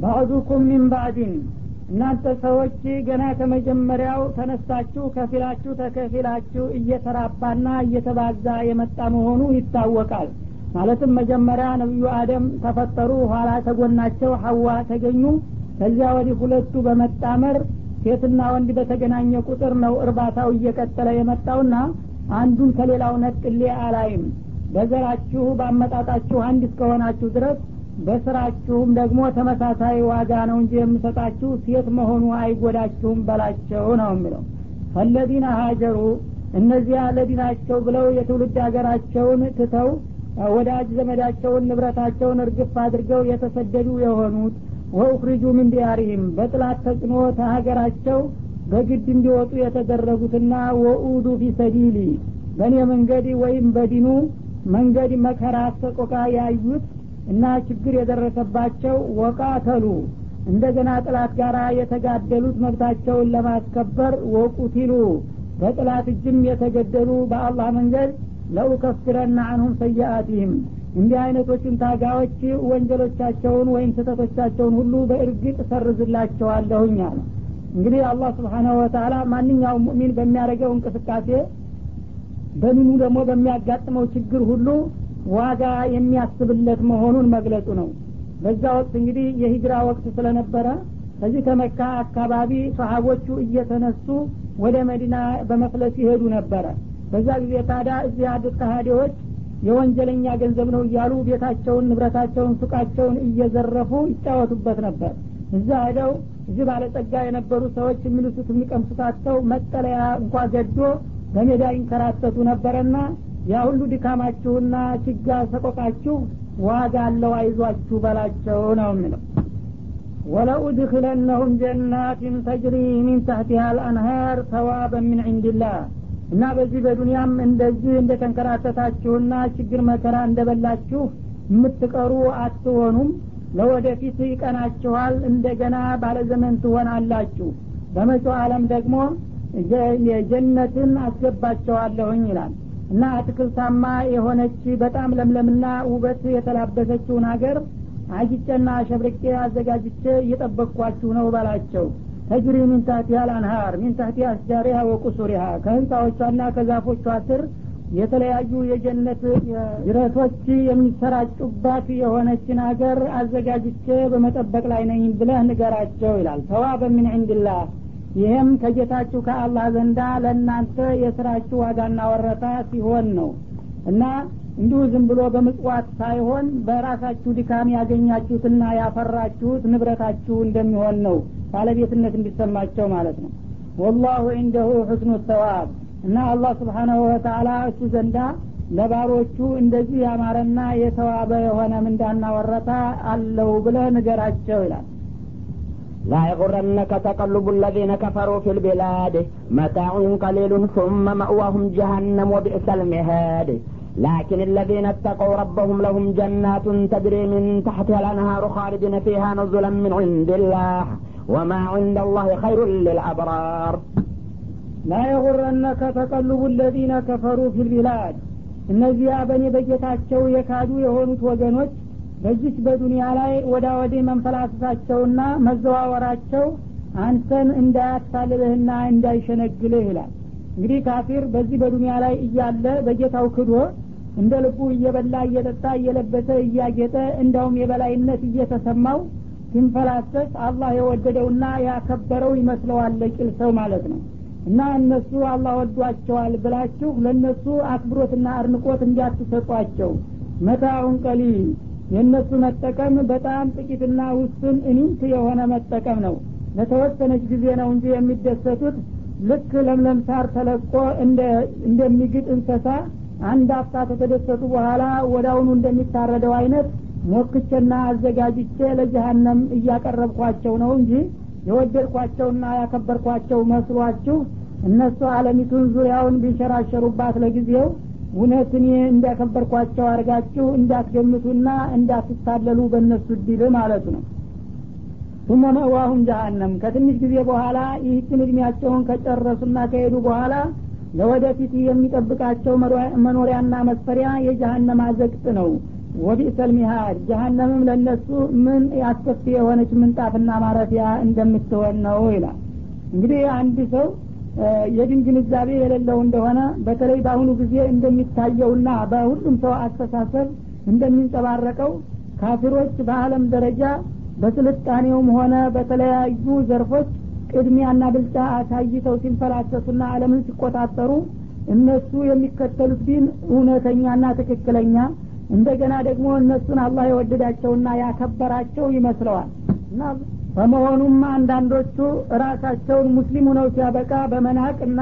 ባዕዱኩም ሚን ባዕድን? እናንተ ሰዎች ገና ከመጀመሪያው ተነሳችሁ ከፊላችሁ ተከፊላችሁ እየተራባና እየተባዛ የመጣ መሆኑ ይታወቃል። ማለትም መጀመሪያ ነቢዩ አደም ተፈጠሩ ኋላ ተጎናቸው ሀዋ ተገኙ። ከዚያ ወዲህ ሁለቱ በመጣመር ሴትና ወንድ በተገናኘ ቁጥር ነው እርባታው እየቀጠለ የመጣውና አንዱን ከሌላው ነጥሌ አላይም። በዘራችሁ በአመጣጣችሁ አንድ እስከሆናችሁ ድረስ በስራችሁም ደግሞ ተመሳሳይ ዋጋ ነው እንጂ የምሰጣችሁ ሴት መሆኑ አይጎዳችሁም በላቸው ነው የሚለው። ፈለዚነ ሀጀሩ እነዚያ ለዲናቸው ብለው የትውልድ ሀገራቸውን ትተው ወዳጅ ዘመዳቸውን ንብረታቸውን እርግፍ አድርገው የተሰደዱ የሆኑት ወኡክሪጁ ምን ዲያሪህም በጥላት ተጽዕኖ ተሀገራቸው በግድ እንዲወጡ የተደረጉትና ወኡዱ ፊሰቢሊ በእኔ መንገድ ወይም በዲኑ መንገድ መከራ ሰቆቃ ያዩት እና ችግር የደረሰባቸው ወቃተሉ። እንደገና ጥላት ጋር የተጋደሉት መብታቸውን ለማስከበር ወቁቲሉ በጥላት እጅም የተገደሉ በአላህ መንገድ ለኡከፍረና አንሁም ሰያአቲህም እንዲህ አይነቶችን ታጋዎች ወንጀሎቻቸውን ወይም ስህተቶቻቸውን ሁሉ በእርግጥ ሰርዝላቸዋለሁኝ አለ። እንግዲህ አላህ ስብሓናሁ ወተላ ማንኛውም ሙእሚን በሚያደርገው እንቅስቃሴ በምኑ ደግሞ በሚያጋጥመው ችግር ሁሉ ዋጋ የሚያስብለት መሆኑን መግለጹ ነው። በዛ ወቅት እንግዲህ የሂጅራ ወቅት ስለነበረ ከዚህ ከመካ አካባቢ ሰሀቦቹ እየተነሱ ወደ መዲና በመፍለስ ይሄዱ ነበረ። በዛ ጊዜ ታዲያ እዚህ ያሉት ከሃዲዎች የወንጀለኛ ገንዘብ ነው እያሉ ቤታቸውን ንብረታቸውን ሱቃቸውን እየዘረፉ ይጫወቱበት ነበር። እዛ ሄደው እዚህ ባለጸጋ የነበሩ ሰዎች የሚልሱት የሚቀምሱታቸው መጠለያ እንኳ ገዶ በሜዳ ይንከራተቱ ነበረና ያ ሁሉ ድካማችሁና ችጋር ሰቆቃችሁ ዋጋ አለው አይዟችሁ በላቸው ነው የሚለው። ወለኡድክለነሁም ጀናትን ተጅሪ ሚን ታህቲሃ ልአንሃር ተዋበን ምን ዕንድላህ እና በዚህ በዱንያም እንደዚህ እንደተንከራተታችሁና ችግር መከራ እንደበላችሁ የምትቀሩ አትሆኑም። ለወደፊት ይቀናችኋል እንደገና ባለዘመን ትሆናላችሁ። በመጪው አለም ደግሞ የጀነትን አስገባቸዋለሁኝ ይላል እና አትክልታማ የሆነች በጣም ለምለምና ውበት የተላበሰችውን ሀገር አጊጨና አሸብርቄ አዘጋጅቼ እየጠበቅኳችሁ ነው በላቸው ተጅሪ ሚን ታህቲሃ ልአንሃር አስጃሪሃ ወቁሱሪሃ። ከህንፃዎቿና ከዛፎቿ ስር የተለያዩ የጀነት ጅረቶች የሚሰራጩባት የሆነችን ሀገር አዘጋጅቼ በመጠበቅ ላይ ነኝ ብለህ ንገራቸው ይላል። ተዋበ ምን ዕንድላህ ይህም ከጌታችሁ ከአላህ ዘንዳ ለእናንተ የስራችሁ ዋጋና ወረታ ሲሆን ነው። እና እንዲሁ ዝም ብሎ በምጽዋት ሳይሆን በራሳችሁ ድካም ያገኛችሁትና ያፈራችሁት ንብረታችሁ እንደሚሆን ነው ባለቤትነት እንዲሰማቸው ማለት ነው። ወላሁ ዒንደሁ ሕስኑ ተዋብ እና አላህ ስብሓናሁ ወተላ እሱ ዘንዳ ለባሮቹ እንደዚህ ያማረና የተዋበ የሆነ ምንዳና ወረታ አለው ብለ ንገራቸው ይላል لا يغرنك تقلب الذين كفروا في البلاد متاع قليل ثم مأواهم جهنم وبئس المهاد لكن الذين اتقوا ربهم لهم جنات تجري من تحتها الأنهار خالدين فيها نزلا من عند الله وما عند الله خير للأبرار لا يغرنك تقلب الذين كفروا في البلاد እነዚያ በእኔ በጌታቸው የካዱ የሆኑት ወገኖች በዚች በዱንያ ላይ ወዳ ወዲህ መንፈላሰሳቸውና መዘዋወራቸው አንተን እንዳያታልልህና እንዳይሸነግልህ ይላል። እንግዲህ ካፊር በዚህ በዱንያ ላይ እያለ በጌታው ክዶ እንደ ልቡ እየበላ እየጠጣ እየለበሰ እያጌጠ እንዳውም የበላይነት እየተሰማው ሲንፈላሰስ አላህ የወደደውና ያከበረው ይመስለዋል ለቂል ሰው ማለት ነው። እና እነሱ አላህ ወዷቸዋል ብላችሁ ለእነሱ አክብሮትና አድንቆት እንዲያትሰጧቸው መታውን ቀሊል የእነሱ መጠቀም በጣም ጥቂትና ውስን እኒንት የሆነ መጠቀም ነው። ለተወሰነች ጊዜ ነው እንጂ የሚደሰቱት ልክ ለምለም ሳር ተለቆ እንደሚግጥ እንሰሳ አንድ አፍታ ከተደሰቱ በኋላ ወዳውኑ እንደሚታረደው አይነት ሞክቼና አዘጋጅቼ ለጀሀነም እያቀረብኳቸው ነው እንጂ የወደድኳቸውና ያከበርኳቸው መስሏችሁ እነሱ አለሚቱን ዙሪያውን ቢንሸራሸሩባት ለጊዜው እውነት እኔ እንዳከበርኳቸው አድርጋችሁ እንዳትገምቱና እንዳትታለሉ በእነሱ ድል ማለት ነው። ثم መእዋሁም ጀሀነም ከትንሽ ጊዜ በኋላ ይህችን እድሜያቸውን ከጨረሱና ከሄዱ በኋላ ለወደፊት የሚጠብቃቸው መኖሪያና መስፈሪያ የጀሀነም አዘቅጥ ነው። ወቢእሰል ሚሃድ ጀሀነምም ለእነሱ ምን ያስከፊ የሆነች ምንጣፍና ማረፊያ እንደምትሆን ነው ይላል። እንግዲህ አንድ ሰው የድን ግንዛቤ የሌለው እንደሆነ በተለይ በአሁኑ ጊዜ እንደሚታየውና በሁሉም ሰው አስተሳሰብ እንደሚንጸባረቀው ካፊሮች በአለም ደረጃ በስልጣኔውም ሆነ በተለያዩ ዘርፎች ቅድሚያና ብልጫ አሳይተው ሲንፈላሰሱና አለምን ሲቆጣጠሩ እነሱ የሚከተሉት ዲን እውነተኛና ትክክለኛ እንደገና ደግሞ እነሱን አላህ የወደዳቸውና ያከበራቸው ይመስለዋል። እና በመሆኑም አንዳንዶቹ ራሳቸውን ሙስሊም ሆነው ሲያበቃ በመናቅና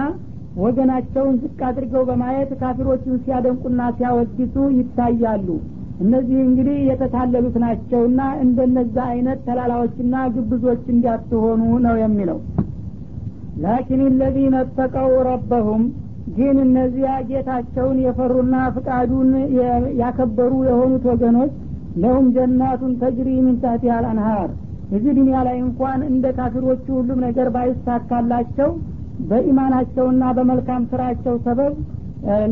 ወገናቸውን ዝቅ አድርገው በማየት ካፊሮችን ሲያደንቁና ሲያወድሱ ይታያሉ። እነዚህ እንግዲህ የተታለሉት ናቸውና እንደነዛ አይነት ተላላዎችና ግብዞች እንዲያትሆኑ ነው የሚለው። ላኪን ለዚነ ተቀው ረበሁም ግን እነዚያ ጌታቸውን የፈሩና ፍቃዱን ያከበሩ የሆኑት ወገኖች ለሁም ጀናቱን ተጅሪ ምን ታህቲሃ እዚህ ዱኒያ ላይ እንኳን እንደ ካፊሮቹ ሁሉም ነገር ባይሳካላቸው በኢማናቸውና በመልካም ስራቸው ሰበብ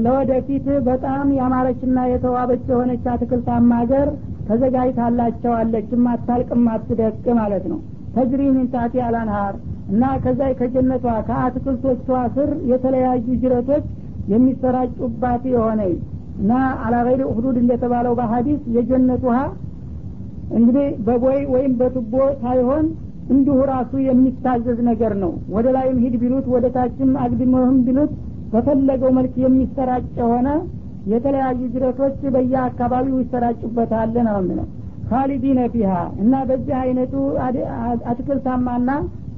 ለወደፊት በጣም ያማረችና የተዋበች የሆነች አትክልታማ ሀገር ተዘጋጅታላቸዋለች። ማታልቅ ማትደቅ ማለት ነው። ተጅሪ ታህቲሃ አልአንሃር እና ከዛ ከጀነቷ ከአትክልቶቿ ስር የተለያዩ ጅረቶች የሚሰራጩባት የሆነ እና አላገይሪ ሁዱድ እንደተባለው በሀዲስ የጀነት ውሃ እንግዲህ በቦይ ወይም በቱቦ ሳይሆን እንዲሁ ራሱ የሚታዘዝ ነገር ነው። ወደ ላይም ሂድ ቢሉት ወደ ታችም አግድመህም ቢሉት በፈለገው መልክ የሚሰራጭ የሆነ የተለያዩ ጅረቶች በየአካባቢው ይሰራጩበታል ነው። ምነው ካሊዲነ ፊሃ እና በዚህ አይነቱ አትክልታማና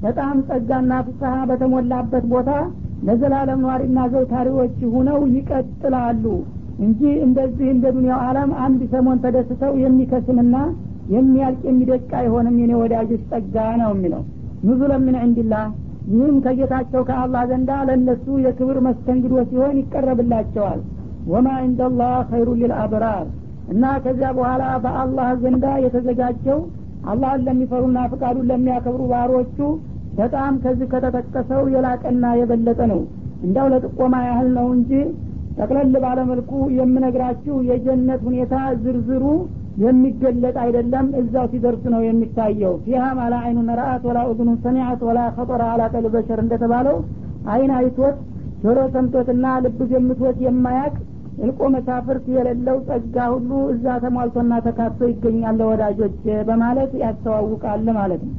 በጣም ጸጋና ፍስሀ በተሞላበት ቦታ ለዘላለም ነዋሪና ዘውታሪዎች ሁነው ይቀጥላሉ እንጂ እንደዚህ እንደ ዱኒያው አለም አንድ ሰሞን ተደስተው የሚከስምና የሚያልቅ የሚደቅ አይሆንም የኔ ወዳጆች ጸጋ ነው የሚለው። ኑዙለ ምን ዕንድላህ ይህም ከጌታቸው ከአላህ ዘንዳ ለእነሱ የክብር መስተንግዶ ሲሆን ይቀረብላቸዋል። ወማ እንደላህ ኸይሩ ሊልአብራር። እና ከዚያ በኋላ በአላህ ዘንዳ የተዘጋጀው አላህን ለሚፈሩና ፍቃዱን ለሚያከብሩ ባሮቹ በጣም ከዚህ ከተጠቀሰው የላቀና የበለጠ ነው። እንዳው ለጥቆማ ያህል ነው እንጂ ጠቅለል ባለመልኩ የምነግራችሁ የጀነት ሁኔታ ዝርዝሩ የሚገለጥ አይደለም እዛው ሲደርስ ነው የሚታየው ፊሃ ማላ አይኑ ነራአት ወላ ኡዝኑ ሰሚዐት ወላ ከጠረ አላ ቀልብ በሸር እንደተባለው አይን አይቶት ጆሮ ሰምቶትና ልብ ገምቶት የማያቅ እልቆ መሳፍርት የሌለው ጸጋ ሁሉ እዛ ተሟልቶና ተካቶ ይገኛል ወዳጆች በማለት ያስተዋውቃል ማለት ነው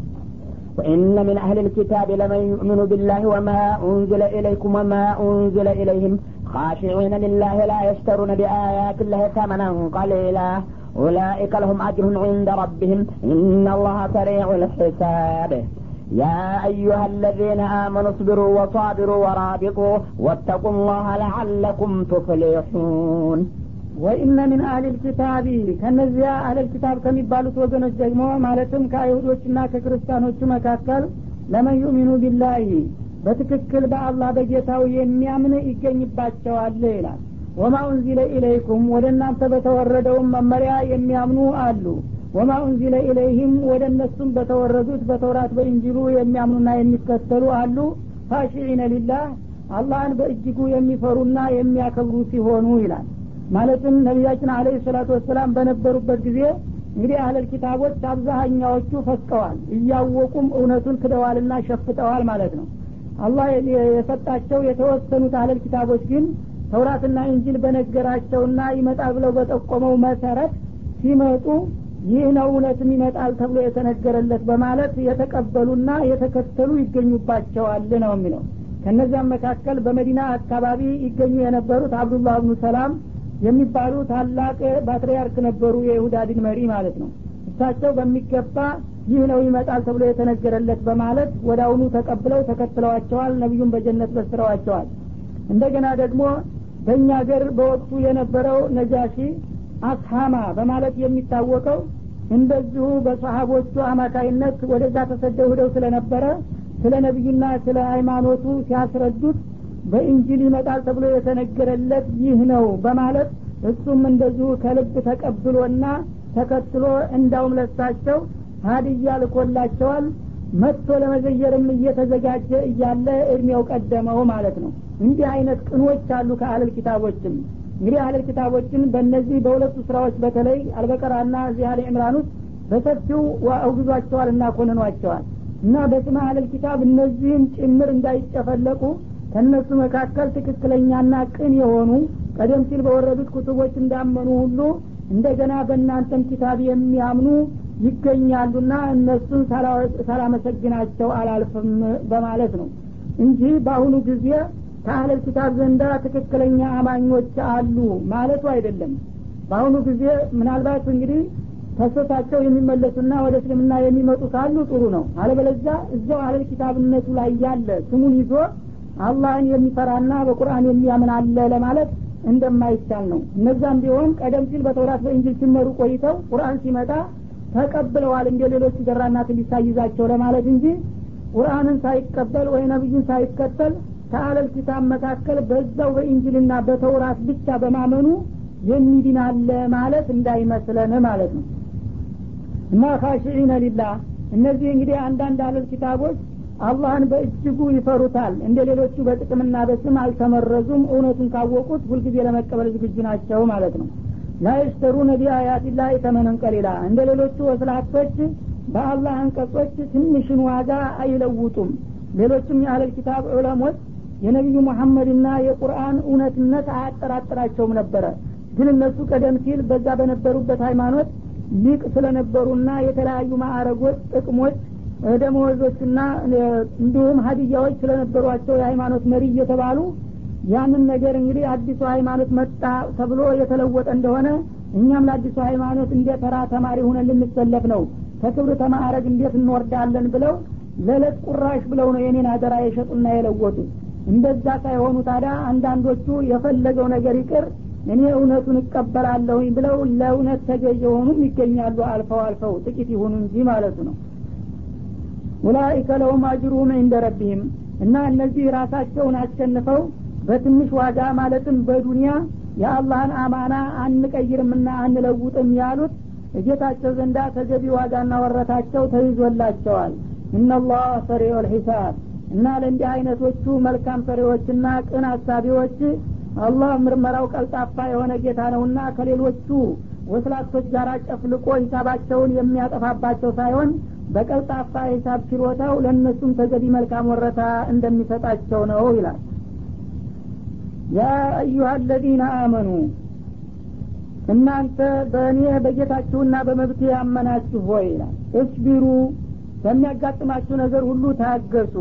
وإن من أهل الكتاب لمن يؤمن بالله وما أنزل إليكم وما أنزل إليهم خاشعين لله لا يشترون بآيات الله ثمنا قليلا أولئك لهم أجر عند ربهم إن الله سريع الحساب يا أيها الذين آمنوا اصبروا وصابروا ورابطوا واتقوا الله لعلكم تفلحون ወኢነ ሚን አህሊል ኪታቢ ከነዚያ አህለል ኪታብ ከሚባሉት ወገኖች ደግሞ ማለትም ከአይሁዶችና ከክርስቲያኖቹ መካከል ለመን ዩሚኑ ቢላሂ በትክክል በአላህ በጌታው የሚያምን ይገኝባቸዋል ይላል ወማ ኡንዚለ ኢለይኩም ወደ እናንተ በተወረደውም መመሪያ የሚያምኑ አሉ። ወማ ኡንዚለ ኢለይህም ወደ እነሱም በተወረዱት በተውራት በእንጅሉ የሚያምኑና የሚከተሉ አሉ። ፋሽዒነ ሊላህ አላህን በእጅጉ የሚፈሩና የሚያከብሩ ሲሆኑ ይላል። ማለትም ነቢያችን አለ ሰላቱ ወሰላም በነበሩበት ጊዜ እንግዲህ አህለል ኪታቦች አብዛሀኛዎቹ ፈስቀዋል እያወቁም እውነቱን ክደዋልና ሸፍጠዋል ማለት ነው። አላህ የሰጣቸው የተወሰኑት አህለል ኪታቦች ግን ተውራትና እንጂል በነገራቸውና ይመጣል ብለው በጠቆመው መሰረት ሲመጡ ይህ ነው እውነትም ይመጣል ተብሎ የተነገረለት በማለት የተቀበሉና የተከተሉ ይገኙባቸዋል ነው የሚለው። ከነዚያም መካከል በመዲና አካባቢ ይገኙ የነበሩት አብዱላህ ብኑ ሰላም የሚባሉ ታላቅ ባትሪያርክ ነበሩ የይሁዳ ድን መሪ ማለት ነው። እሳቸው በሚገባ ይህ ነው ይመጣል ተብሎ የተነገረለት በማለት ወደ አሁኑ ተቀብለው ተከትለዋቸዋል ነቢዩን በጀነት በስረዋቸዋል እንደገና ደግሞ በእኛ ሀገር በወቅቱ የነበረው ነጃሺ አስሃማ በማለት የሚታወቀው እንደዚሁ በሰሀቦቹ አማካይነት ወደዛ ተሰደው ሂደው ስለነበረ ስለ ነቢዩና ስለ ሃይማኖቱ ሲያስረዱት በኢንጂል ይመጣል ተብሎ የተነገረለት ይህ ነው በማለት እሱም እንደዚሁ ከልብ ተቀብሎና ተከትሎ እንዳውም ለሳቸው ሀዲያ ልኮላቸዋል መጥቶ ለመዘየርም እየተዘጋጀ እያለ እድሜው ቀደመው ማለት ነው። እንዲህ አይነት ቅኖች አሉ ከአለል ኪታቦችም። እንግዲህ አህለል ኪታቦችን በእነዚህ በሁለቱ ስራዎች በተለይ አልበቀራና እዚህ አለ ዕምራን ውስጥ በሰፊው አውግዟቸዋል እና ኮንኗቸዋል። እና በስመ አህለል ኪታብ እነዚህም ጭምር እንዳይጨፈለቁ ከእነሱ መካከል ትክክለኛና ቅን የሆኑ ቀደም ሲል በወረዱት ኩቱቦች እንዳመኑ ሁሉ እንደገና በእናንተም ኪታብ የሚያምኑ ይገኛሉና እነሱን ሳላመሰግናቸው አላልፍም በማለት ነው እንጂ በአሁኑ ጊዜ ከአህለል ኪታብ ዘንዳ ትክክለኛ አማኞች አሉ ማለቱ አይደለም። በአሁኑ ጊዜ ምናልባት እንግዲህ ተሰታቸው የሚመለሱና ወደ እስልምና የሚመጡ ካሉ ጥሩ ነው። አለበለዚያ እዛው አህለል ኪታብነቱ ላይ ያለ ስሙን ይዞ አላህን የሚፈራና በቁርአን የሚያምን አለ ለማለት እንደማይቻል ነው። እነዛም ቢሆን ቀደም ሲል በተውራት በእንጅል ሲመሩ ቆይተው ቁርአን ሲመጣ ተቀብለዋል እንደ ሌሎቹ ደራና ትንቢት ሳይዛቸው ለማለት እንጂ? ቁርአንን ሳይቀበል ወይ ነቢዩን ሳይከተል ከአለል ኪታብ መካከል በዛው በኢንጅልና በተውራት ብቻ በማመኑ የሚድን አለ ማለት እንዳይመስለን ማለት ነው። እና ካሽዒነ ሊላህ። እነዚህ እንግዲህ አንዳንድ አለል ኪታቦች አላህን በእጅጉ ይፈሩታል። እንደ ሌሎቹ በጥቅምና በስም አልተመረዙም። እውነቱን ካወቁት ሁልጊዜ ለመቀበል ዝግጁ ናቸው ማለት ነው ላይሽተሩነ ቢአያቲላህ ተመነን ቀሊላ እንደ ሌሎቹ ወስላቶች በአላህ አንቀጾች ትንሽን ዋጋ አይለውጡም። ሌሎችም የአህለል ኪታብ ዑለሞች የነቢዩ ሙሐመድና የቁርአን እውነትነት አያጠራጥራቸውም ነበረ። ግን እነሱ ቀደም ሲል በዛ በነበሩበት ሃይማኖት ሊቅ ስለነበሩና የተለያዩ ማዕረጎች ጥቅሞች ደመወዞችና እንዲሁም ሀዲያዎች ስለነበሯቸው የሃይማኖት መሪ እየተባሉ ያንን ነገር እንግዲህ አዲሱ ሃይማኖት መጣ ተብሎ የተለወጠ እንደሆነ እኛም ለአዲሱ ሃይማኖት እንደ ተራ ተማሪ ሁነን ልንሰለፍ ነው። ከክብር ተማዕረግ እንዴት እንወርዳለን ብለው ለዕለት ቁራሽ ብለው ነው የኔን አደራ የሸጡና የለወጡት። እንደዛ ሳይሆኑ ታዲያ አንዳንዶቹ የፈለገው ነገር ይቅር እኔ እውነቱን እቀበላለሁኝ ብለው ለእውነት ተገዥ የሆኑም ይገኛሉ አልፈው አልፈው ጥቂት ይሁኑ እንጂ ማለቱ ነው። ኡላኢከ ለሁም አጅሩሁም እንደ ረቢህም እና እነዚህ ራሳቸውን አሸንፈው በትንሽ ዋጋ ማለትም በዱንያ የአላህን አማና አንቀይርምና አንለውጥም ያሉት እጌታቸው ዘንዳ ተገቢ ዋጋና ወረታቸው ተይዞላቸዋል። እነላህ ሰሪዑ ልሒሳብ እና ለእንዲህ አይነቶቹ መልካም ሰሪዎችና ቅን አሳቢዎች አላህ ምርመራው ቀልጣፋ የሆነ ጌታ ነውና ከሌሎቹ ወስላቶች ጋር ጨፍልቆ ሂሳባቸውን የሚያጠፋባቸው ሳይሆን በቀልጣፋ ሂሳብ ችሎታው ለእነሱም ተገቢ መልካም ወረታ እንደሚሰጣቸው ነው ይላል ያ አዩሀ አለዚነ አመኑ እናንተ በእኔ በጌታችሁና በመብት ያመናችሁ ሆይ ይላል። እስቢሩ በሚያጋጥማችሁ ነገር ሁሉ ታገሱ።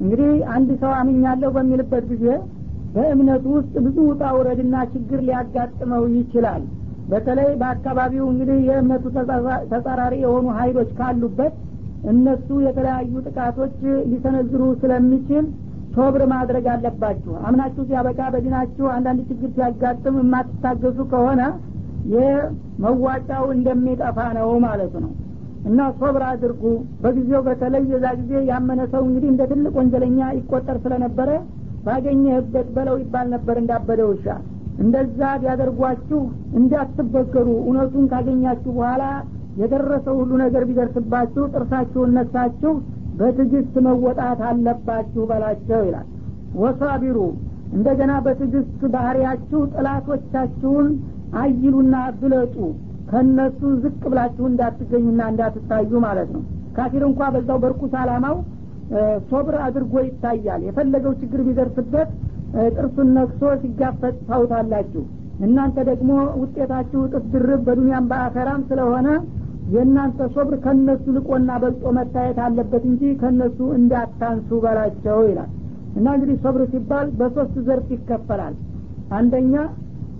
እንግዲህ አንድ ሰው አምኛለሁ በሚልበት ጊዜ በእምነቱ ውስጥ ብዙ ውጣ ውረድና ችግር ሊያጋጥመው ይችላል። በተለይ በአካባቢው እንግዲህ የእምነቱ ተጻራሪ የሆኑ ሀይሎች ካሉበት እነሱ የተለያዩ ጥቃቶች ሊሰነዝሩ ስለሚችል ሶብር ማድረግ አለባችሁ። አምናችሁ ሲያበቃ በዲናችሁ አንዳንድ ችግር ሲያጋጥም የማትታገሱ ከሆነ የመዋጫው እንደሚጠፋ ነው ማለቱ ነው። እና ሶብር አድርጉ። በጊዜው በተለይ የዛ ጊዜ ያመነ ሰው እንግዲህ እንደ ትልቅ ወንጀለኛ ይቆጠር ስለነበረ ባገኘህበት በለው ይባል ነበር እንዳበደ ውሻ። እንደዛ ቢያደርጓችሁ እንዳትበገሩ። እውነቱን ካገኛችሁ በኋላ የደረሰው ሁሉ ነገር ቢደርስባችሁ ጥርሳችሁን ነሳችሁ በትዕግስት መወጣት አለባችሁ በላቸው ይላል። ወሳቢሩ እንደገና በትዕግስት ባህሪያችሁ ጥላቶቻችሁን አይሉና ብለጡ ከእነሱ ዝቅ ብላችሁ እንዳትገኙና እንዳትታዩ ማለት ነው። ካፊር እንኳ በዛው በርኩስ አላማው ሶብር አድርጎ ይታያል። የፈለገው ችግር ቢደርስበት ጥርሱን ነክሶ ሲጋፈጥ ታውታላችሁ። እናንተ ደግሞ ውጤታችሁ እጥፍ ድርብ በዱኒያም በአኸራም ስለሆነ የእናንተ ሶብር ከነሱ ልቆና በልጦ መታየት አለበት እንጂ ከነሱ እንዳታንሱ በላቸው ይላል። እና እንግዲህ ሶብር ሲባል በሶስት ዘርፍ ይከፈላል። አንደኛ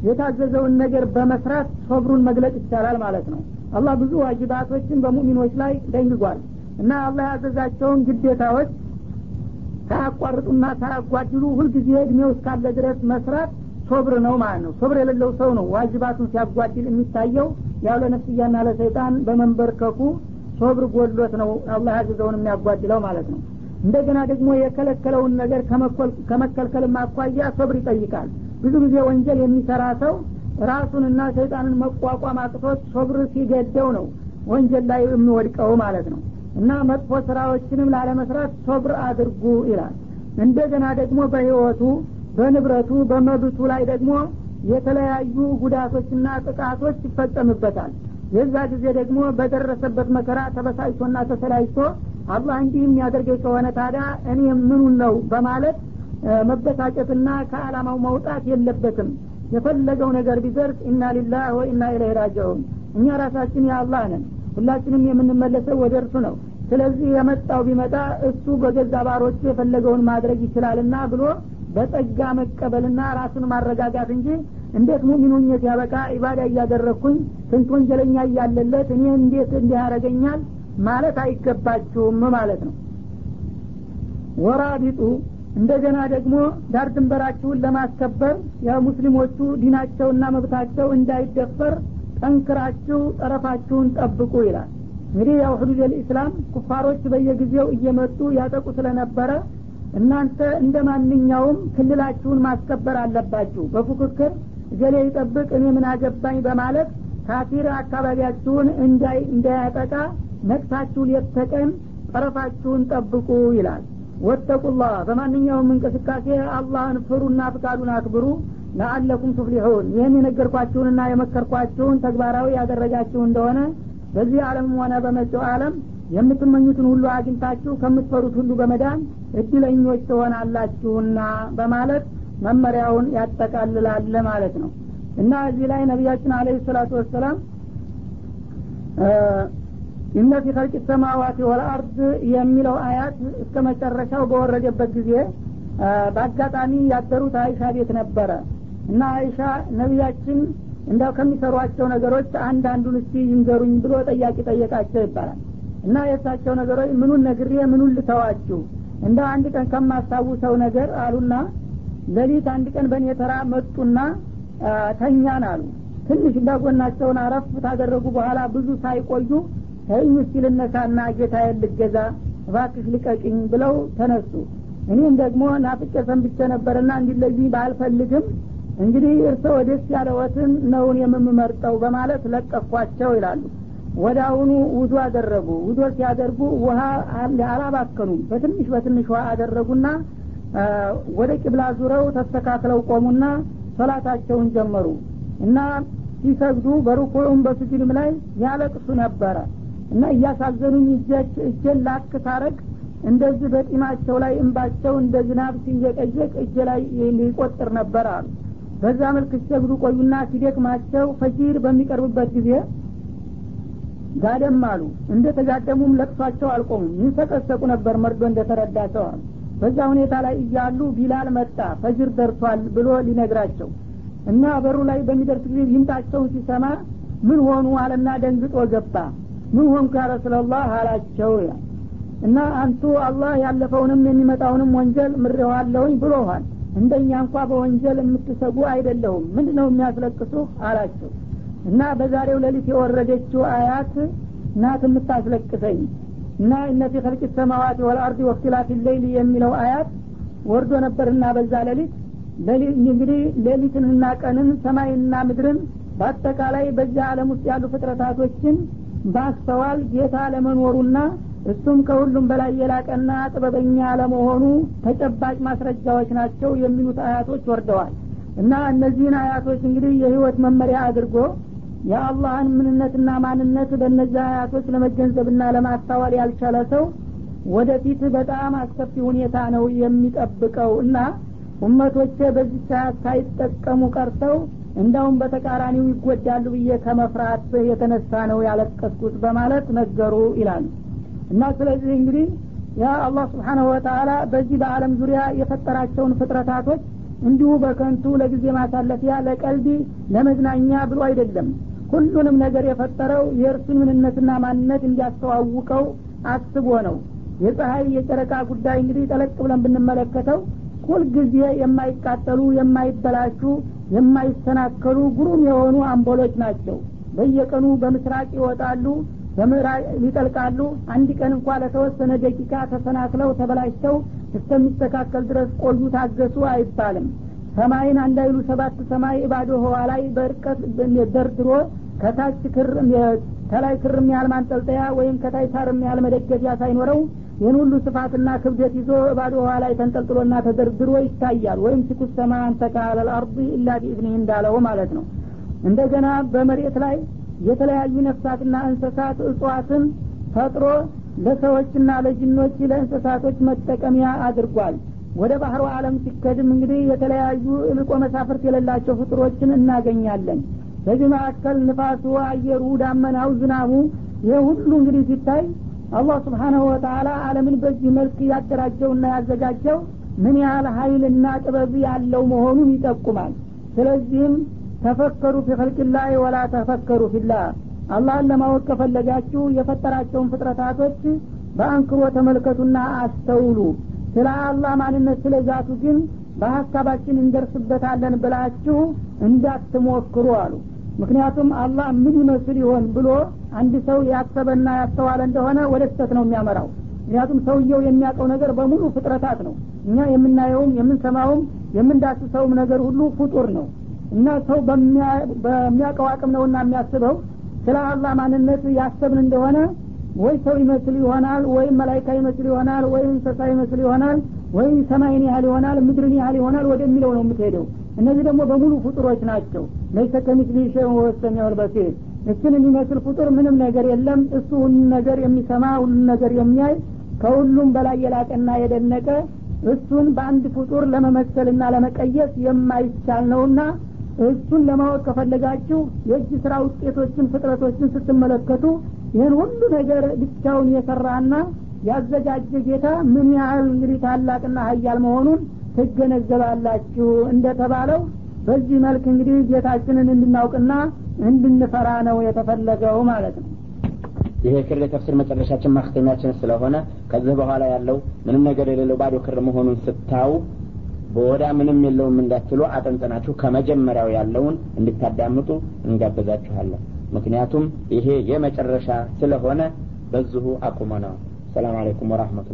የታዘዘውን ነገር በመስራት ሶብሩን መግለጽ ይቻላል ማለት ነው። አላህ ብዙ ዋጅባቶችን በሙሚኖች ላይ ደንግጓል። እና አላህ ያዘዛቸውን ግዴታዎች ሳያቋርጡና ሳያጓድሉ ሁልጊዜ እድሜው እስካለ ድረስ መስራት ሶብር ነው ማለት ነው። ሶብር የሌለው ሰው ነው ዋጅባቱን ሲያጓድል የሚታየው ያው ለነፍስያና ለሰይጣን በመንበርከኩ ሶብር ጎድሎት ነው አላህ ያዘዘውን የሚያጓድለው ማለት ነው። እንደገና ደግሞ የከለከለውን ነገር ከመከልከል አኳያ ሶብር ይጠይቃል። ብዙ ጊዜ ወንጀል የሚሰራ ሰው ራሱንና ሰይጣንን መቋቋም አቅቶት ሶብር ሲገደው ነው ወንጀል ላይ የሚወድቀው ማለት ነው። እና መጥፎ ስራዎችንም ላለመስራት ሶብር አድርጉ ይላል። እንደገና ደግሞ በህይወቱ በንብረቱ በመብቱ ላይ ደግሞ የተለያዩ ጉዳቶችና ጥቃቶች ይፈጸምበታል። የዛ ጊዜ ደግሞ በደረሰበት መከራ ተበሳጭቶና ተሰላጅቶ አላህ እንዲህ የሚያደርገኝ ከሆነ ታዲያ እኔ ምኑን ነው በማለት መበሳጨትና ከአላማው መውጣት የለበትም። የፈለገው ነገር ቢደርስ ኢና ሊላህ ወኢና ኢለይሂ ራጂዑን። እኛ ራሳችን የአላህ ነን። ሁላችንም የምንመለሰው ወደ እርሱ ነው። ስለዚህ የመጣው ቢመጣ እሱ በገዛ ባሮቹ የፈለገውን ማድረግ ይችላልና ብሎ በጸጋ መቀበልና ራሱን ማረጋጋት እንጂ እንዴት ሙሚኑኝት ያበቃ? ኢባዳ እያደረግኩኝ ስንት ወንጀለኛ እያለለት እኔ እንዴት እንዲህ ያደረገኛል ማለት አይገባችሁም ማለት ነው። ወራቢጡ እንደገና ደግሞ ዳር ድንበራችሁን ለማስከበር የሙስሊሞቹ ዲናቸውና መብታቸው እንዳይደፈር ጠንክራችሁ ጠረፋችሁን ጠብቁ ይላል። እንግዲህ ያው ህዱድ ልእስላም ኩፋሮች በየጊዜው እየመጡ ያጠቁ ስለነበረ እናንተ እንደ ማንኛውም ክልላችሁን ማስከበር አለባችሁ። በፉክክር እገሌ ይጠብቅ እኔ ምን አገባኝ በማለት ካፊር አካባቢያችሁን እንዳያጠቃ ነቅታችሁ ሌተቀን ጠረፋችሁን ጠብቁ ይላል። ወተቁላህ። በማንኛውም እንቅስቃሴ አላህን ፍሩና ፍቃዱን አክብሩ። ለአለኩም ቱፍሊሑን። ይህን የነገርኳችሁንና የመከርኳችሁን ተግባራዊ ያደረጋችሁ እንደሆነ በዚህ ዓለምም ሆነ በመጪው ዓለም የምትመኙትን ሁሉ አግኝታችሁ ከምትፈሩት ሁሉ በመዳን እድለኞች ትሆናላችሁና በማለት መመሪያውን ያጠቃልላል ማለት ነው። እና እዚህ ላይ ነቢያችን አለ ሰላቱ ወሰላም ኢነ ፊ ኸልቅ ሰማዋት ወልአርድ የሚለው አያት እስከ መጨረሻው በወረደበት ጊዜ በአጋጣሚ ያደሩት አይሻ ቤት ነበረ። እና አይሻ ነቢያችን እንዳው ከሚሰሯቸው ነገሮች አንዳንዱን እስቲ ይንገሩኝ ብሎ ጠያቂ ጠየቃቸው ይባላል። እና የእሳቸው ነገሮች ምኑን ነግሬ ምኑን ልተዋችሁ እንደ አንድ ቀን ከማስታውሰው ነገር አሉና ሌሊት አንድ ቀን በእኔ ተራ መጡና ተኛን አሉ። ትንሽ እንዳጎናቸውን አረፍ ታደረጉ በኋላ ብዙ ሳይቆዩ ተይኝ እስቲ ልነሳና ጌታዬን ልገዛ እባክሽ ልቀቅኝ ብለው ተነሱ። እኔም ደግሞ ናፍቄ ሰንብቼ ነበርና እንዲለዩኝ ባልፈልግም እንግዲህ እርስዎ ደስ ያለወትን ነውን የምመርጠው በማለት ለቀኳቸው ይላሉ ወደ አሁኑ ውዱ አደረጉ። ውዶ ሲያደርጉ ውሃ አላባከኑም። በትንሽ በትንሽ ውሃ አደረጉና ወደ ቂብላ ዙረው ተስተካክለው ቆሙና ሶላታቸውን ጀመሩ እና ሲሰግዱ በሩኩዑም በስጁድም ላይ ያለቅሱ ነበረ እና እያሳዘኑኝ እጄን ላክ ታረግ እንደዚህ በጢማቸው ላይ እንባቸው እንደ ዝናብ ሲንጀቀጀቅ እጄ ላይ ይቆጥር ነበር አሉ። በዛ መልክ ሲሰግዱ ቆዩና ሲደክማቸው ፈጂር በሚቀርብበት ጊዜ ጋደም አሉ። እንደ ተጋደሙም ለቅሷቸው አልቆሙም። ይንሰቀሰቁ ነበር መርዶ እንደተረዳ ሰው አሉ በዛ ሁኔታ ላይ እያሉ ቢላል መጣ ፈጅር ደርሷል ብሎ ሊነግራቸው እና በሩ ላይ በሚደርስ ጊዜ ይምጣቸውን ሲሰማ ምን ሆኑ አለና ደንግጦ ገባ። ምን ሆንኩ ያ አላቸው። እና አንቱ አላህ ያለፈውንም የሚመጣውንም ወንጀል ምሬዋለሁኝ ብሎኋል እንደኛ እንኳ በወንጀል የምትሰጉ አይደለሁም። ምንድ ነው የሚያስለቅሱ አላቸው እና በዛሬው ሌሊት የወረደችው አያት ናት የምታስለቅሰኝ። እና እነ ፊ ኸልቅ ሰማዋት ወልአርድ ወክትላፊ ሌይል የሚለው አያት ወርዶ ነበርና በዛ ሌሊት እንግዲህ ሌሊትንና ቀንን ሰማይና ምድርን በአጠቃላይ በዚያ ዓለም ውስጥ ያሉ ፍጥረታቶችን ባስተዋል። ጌታ ለመኖሩና እሱም ከሁሉም በላይ የላቀና ጥበበኛ ለመሆኑ ተጨባጭ ማስረጃዎች ናቸው የሚሉት አያቶች ወርደዋል። እና እነዚህን አያቶች እንግዲህ የህይወት መመሪያ አድርጎ የአላህን ምንነትና ማንነት በእነዚህ አያቶች ለመገንዘብና ለማስታወል ያልቻለ ሰው ወደፊት በጣም አስከፊ ሁኔታ ነው የሚጠብቀው። እና ኡመቶቼ በዚህ ሰዓት ሳይጠቀሙ ቀርተው እንዳውም በተቃራኒው ይጎዳሉ ብዬ ከመፍራት የተነሳ ነው ያለቀስኩት በማለት ነገሩ ይላሉ። እና ስለዚህ እንግዲህ ያ አላህ ስብሓናሁ ወተላ በዚህ በአለም ዙሪያ የፈጠራቸውን ፍጥረታቶች እንዲሁ በከንቱ ለጊዜ ማሳለፊያ ለቀልድ ለመዝናኛ ብሎ አይደለም ሁሉንም ነገር የፈጠረው የእርሱን ምንነትና ማንነት እንዲያስተዋውቀው አስቦ ነው። የፀሀይ የጨረቃ ጉዳይ እንግዲህ ጠለቅ ብለን ብንመለከተው ሁልጊዜ የማይቃጠሉ የማይበላሹ የማይሰናከሉ ጉሩም የሆኑ አምቦሎች ናቸው። በየቀኑ በምስራቅ ይወጣሉ በምዕራብ ይጠልቃሉ። አንድ ቀን እንኳ ለተወሰነ ደቂቃ ተሰናክለው ተበላሽተው እስከሚስተካከል ድረስ ቆዩ ታገሱ አይባልም። ሰማይን አንዳይሉ ሰባት ሰማይ ባዶ ህዋ ላይ በርቀት ደርድሮ ከታች ክር ከላይ ክር የሚያህል ማንጠልጠያ ወይም ከታይ ሳር የሚያህል መደገፊያ ሳይኖረው ይህን ሁሉ ስፋትና ክብደት ይዞ ባዶ ውሃ ላይ ተንጠልጥሎና ተደርድሮ ይታያል። ወይም ሲኩ ሰማ አንተካ አለል ኢላ ቢኢዝኒህ እንዳለው ማለት ነው። እንደገና በመሬት ላይ የተለያዩ ነፍሳትና እንስሳት እጽዋትን ፈጥሮ ለሰዎችና ለጅኖች ለእንስሳቶች መጠቀሚያ አድርጓል። ወደ ባህሩ አለም ሲከድም እንግዲህ የተለያዩ እልቆ መሳፍርት የሌላቸው ፍጡሮችን እናገኛለን በዚህ መካከል ንፋሱ አየሩ ዳመናው ዝናቡ ይህ ሁሉ እንግዲህ ሲታይ አላህ ስብሓናሁ ወተላ አለምን በዚህ መልክ ያደራጀውና ያዘጋጀው ምን ያህል ሀይልና ጥበብ ያለው መሆኑን ይጠቁማል። ስለዚህም ተፈከሩ ፊ ኸልቅላህ ወላ ተፈከሩ ፊላህ። አላህን ለማወቅ ከፈለጋችሁ የፈጠራቸውን ፍጥረታቶች በአንክሮ ተመልከቱና አስተውሉ። ስለ አላህ ማንነት ስለ ዛቱ ግን በሀሳባችን እንደርስበታለን ብላችሁ እንዳትሞክሩ አሉ ምክንያቱም አላህ ምን ይመስል ይሆን ብሎ አንድ ሰው ያሰበና ያስተዋለ እንደሆነ ወደ ስተት ነው የሚያመራው። ምክንያቱም ሰውየው የሚያውቀው ነገር በሙሉ ፍጥረታት ነው። እኛ የምናየውም የምንሰማውም የምንዳስሰውም ነገር ሁሉ ፍጡር ነው። እና ሰው በሚያውቀው አቅም ነውና የሚያስበው ስለ አላህ ማንነት ያሰብን እንደሆነ ወይ ሰው ይመስል ይሆናል ወይም መላይካ ይመስል ይሆናል ወይም እንስሳ ይመስል ይሆናል ወይም ሰማይን ያህል ይሆናል ምድርን ያህል ይሆናል ወደሚለው ነው የምትሄደው። እነዚህ ደግሞ በሙሉ ፍጡሮች ናቸው ለይሰ ከሚስሊ ሸይን ወሰሚያል በሲር እችን የሚመስል ፍጡር ምንም ነገር የለም። እሱ ሁሉን ነገር የሚሰማ ሁሉን ነገር የሚያይ ከሁሉም በላይ የላቀና የደነቀ እሱን በአንድ ፍጡር ለመመሰልና ለመቀየስ የማይቻል ነውና እሱን ለማወቅ ከፈለጋችሁ የእጅ ስራ ውጤቶችን ፍጥረቶችን ስትመለከቱ ይህን ሁሉ ነገር ብቻውን የሰራና ያዘጋጀ ጌታ ምን ያህል እንግዲህ ታላቅና ሀያል መሆኑን ትገነዘባላችሁ እንደተባለው በዚህ መልክ እንግዲህ ጌታችንን እንድናውቅና እንድንፈራ ነው የተፈለገው ማለት ነው። ይሄ ክር የተፍሲር መጨረሻችን ማክተሚያችን ስለሆነ ከዚህ በኋላ ያለው ምንም ነገር የሌለው ባዶ ክር መሆኑን ስታው በወዳ ምንም የለውም እንዳትሉ አጠንጥናችሁ ከመጀመሪያው ያለውን እንድታዳምጡ እንጋበዛችኋለን ምክንያቱም ይሄ የመጨረሻ ስለሆነ በዚሁ አቁመነዋል። ሰላም አለይኩም ወራህመቱ